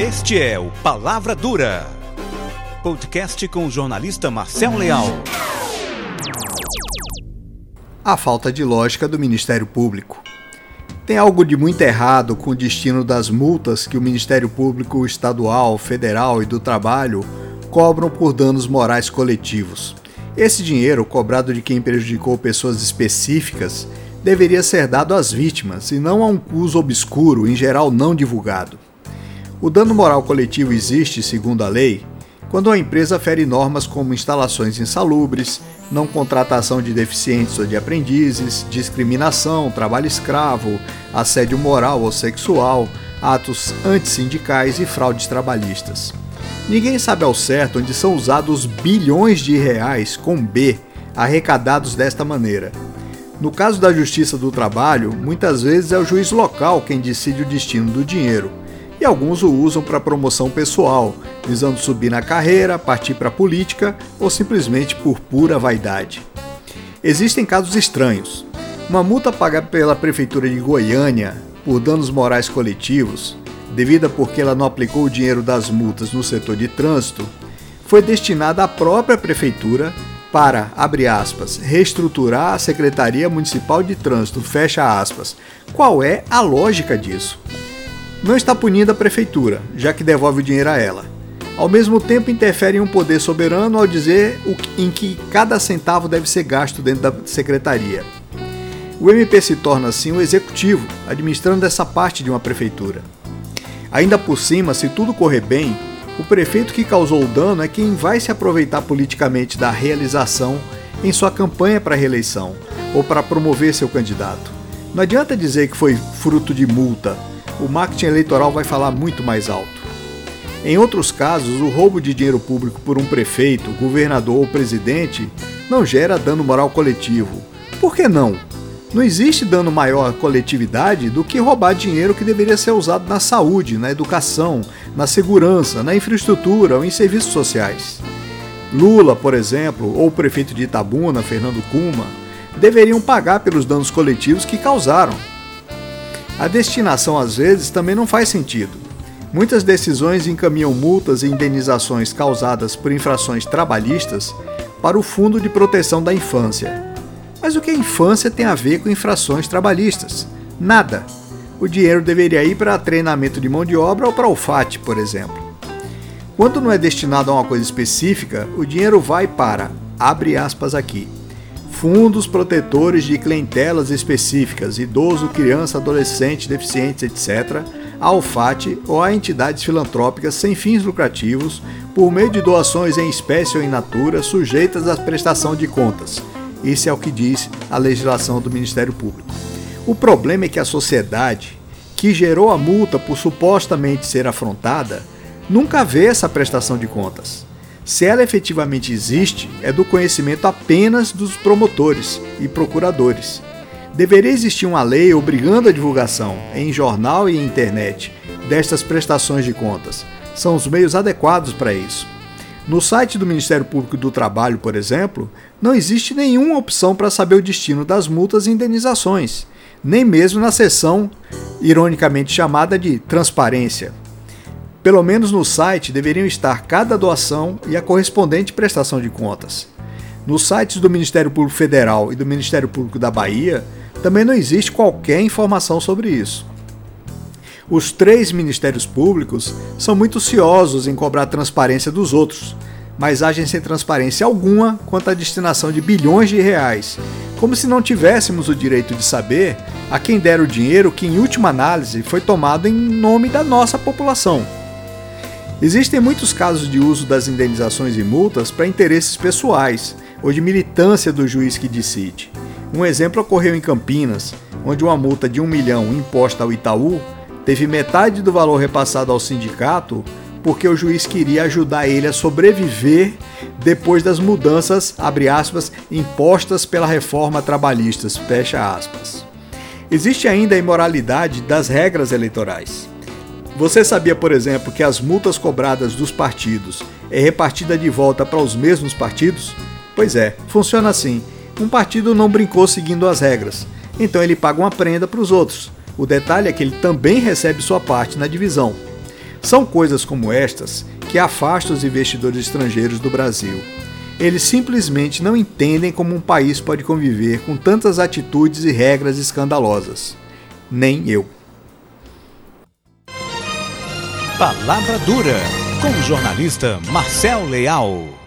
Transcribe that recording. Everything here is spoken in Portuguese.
Este é o Palavra Dura, podcast com o jornalista Marcel Leal. A falta de lógica do Ministério Público. Tem algo de muito errado com o destino das multas que o Ministério Público Estadual, Federal e do Trabalho cobram por danos morais coletivos. Esse dinheiro, cobrado de quem prejudicou pessoas específicas, deveria ser dado às vítimas e não a um uso obscuro, em geral não divulgado. O dano moral coletivo existe, segundo a lei, quando a empresa fere normas como instalações insalubres, não contratação de deficientes ou de aprendizes, discriminação, trabalho escravo, assédio moral ou sexual, atos antissindicais e fraudes trabalhistas. Ninguém sabe ao certo onde são usados bilhões de reais com B arrecadados desta maneira. No caso da Justiça do Trabalho, muitas vezes é o juiz local quem decide o destino do dinheiro e alguns o usam para promoção pessoal, visando subir na carreira, partir para a política ou simplesmente por pura vaidade. Existem casos estranhos. Uma multa paga pela Prefeitura de Goiânia por danos morais coletivos, devida porque ela não aplicou o dinheiro das multas no setor de trânsito, foi destinada à própria Prefeitura para, abre aspas, reestruturar a Secretaria Municipal de Trânsito, fecha aspas. Qual é a lógica disso? Não está punindo a prefeitura, já que devolve o dinheiro a ela. Ao mesmo tempo, interfere em um poder soberano ao dizer em que cada centavo deve ser gasto dentro da secretaria. O MP se torna assim o executivo, administrando essa parte de uma prefeitura. Ainda por cima, se tudo correr bem, o prefeito que causou o dano é quem vai se aproveitar politicamente da realização em sua campanha para reeleição ou para promover seu candidato. Não adianta dizer que foi fruto de multa o marketing eleitoral vai falar muito mais alto. Em outros casos, o roubo de dinheiro público por um prefeito, governador ou presidente não gera dano moral coletivo. Por que não? Não existe dano maior à coletividade do que roubar dinheiro que deveria ser usado na saúde, na educação, na segurança, na infraestrutura ou em serviços sociais. Lula, por exemplo, ou o prefeito de Itabuna, Fernando Cuma, deveriam pagar pelos danos coletivos que causaram, a destinação às vezes também não faz sentido. Muitas decisões encaminham multas e indenizações causadas por infrações trabalhistas para o Fundo de Proteção da Infância. Mas o que a infância tem a ver com infrações trabalhistas? Nada. O dinheiro deveria ir para treinamento de mão de obra ou para o FAT, por exemplo. Quando não é destinado a uma coisa específica, o dinheiro vai para, abre aspas aqui, fundos protetores de clientelas específicas, idoso, criança, adolescente, deficientes, etc., a UFAT ou a entidades filantrópicas sem fins lucrativos, por meio de doações em espécie ou in natura, sujeitas à prestação de contas. Isso é o que diz a legislação do Ministério Público. O problema é que a sociedade, que gerou a multa por supostamente ser afrontada, nunca vê essa prestação de contas. Se ela efetivamente existe, é do conhecimento apenas dos promotores e procuradores. Deveria existir uma lei obrigando a divulgação, em jornal e internet, destas prestações de contas. São os meios adequados para isso. No site do Ministério Público do Trabalho, por exemplo, não existe nenhuma opção para saber o destino das multas e indenizações, nem mesmo na seção ironicamente chamada de transparência. Pelo menos no site deveriam estar cada doação e a correspondente prestação de contas. Nos sites do Ministério Público Federal e do Ministério Público da Bahia também não existe qualquer informação sobre isso. Os três ministérios públicos são muito ciosos em cobrar transparência dos outros, mas agem sem transparência alguma quanto à destinação de bilhões de reais, como se não tivéssemos o direito de saber a quem dera o dinheiro que, em última análise, foi tomado em nome da nossa população. Existem muitos casos de uso das indenizações e multas para interesses pessoais ou de militância do juiz que decide. Um exemplo ocorreu em Campinas, onde uma multa de um milhão imposta ao Itaú teve metade do valor repassado ao sindicato porque o juiz queria ajudar ele a sobreviver depois das mudanças, aspas, impostas pela reforma trabalhista. Existe ainda a imoralidade das regras eleitorais. Você sabia, por exemplo, que as multas cobradas dos partidos é repartida de volta para os mesmos partidos? Pois é, funciona assim. Um partido não brincou seguindo as regras, então ele paga uma prenda para os outros. O detalhe é que ele também recebe sua parte na divisão. São coisas como estas que afastam os investidores estrangeiros do Brasil. Eles simplesmente não entendem como um país pode conviver com tantas atitudes e regras escandalosas. Nem eu. Palavra Dura, com o jornalista Marcel Leal.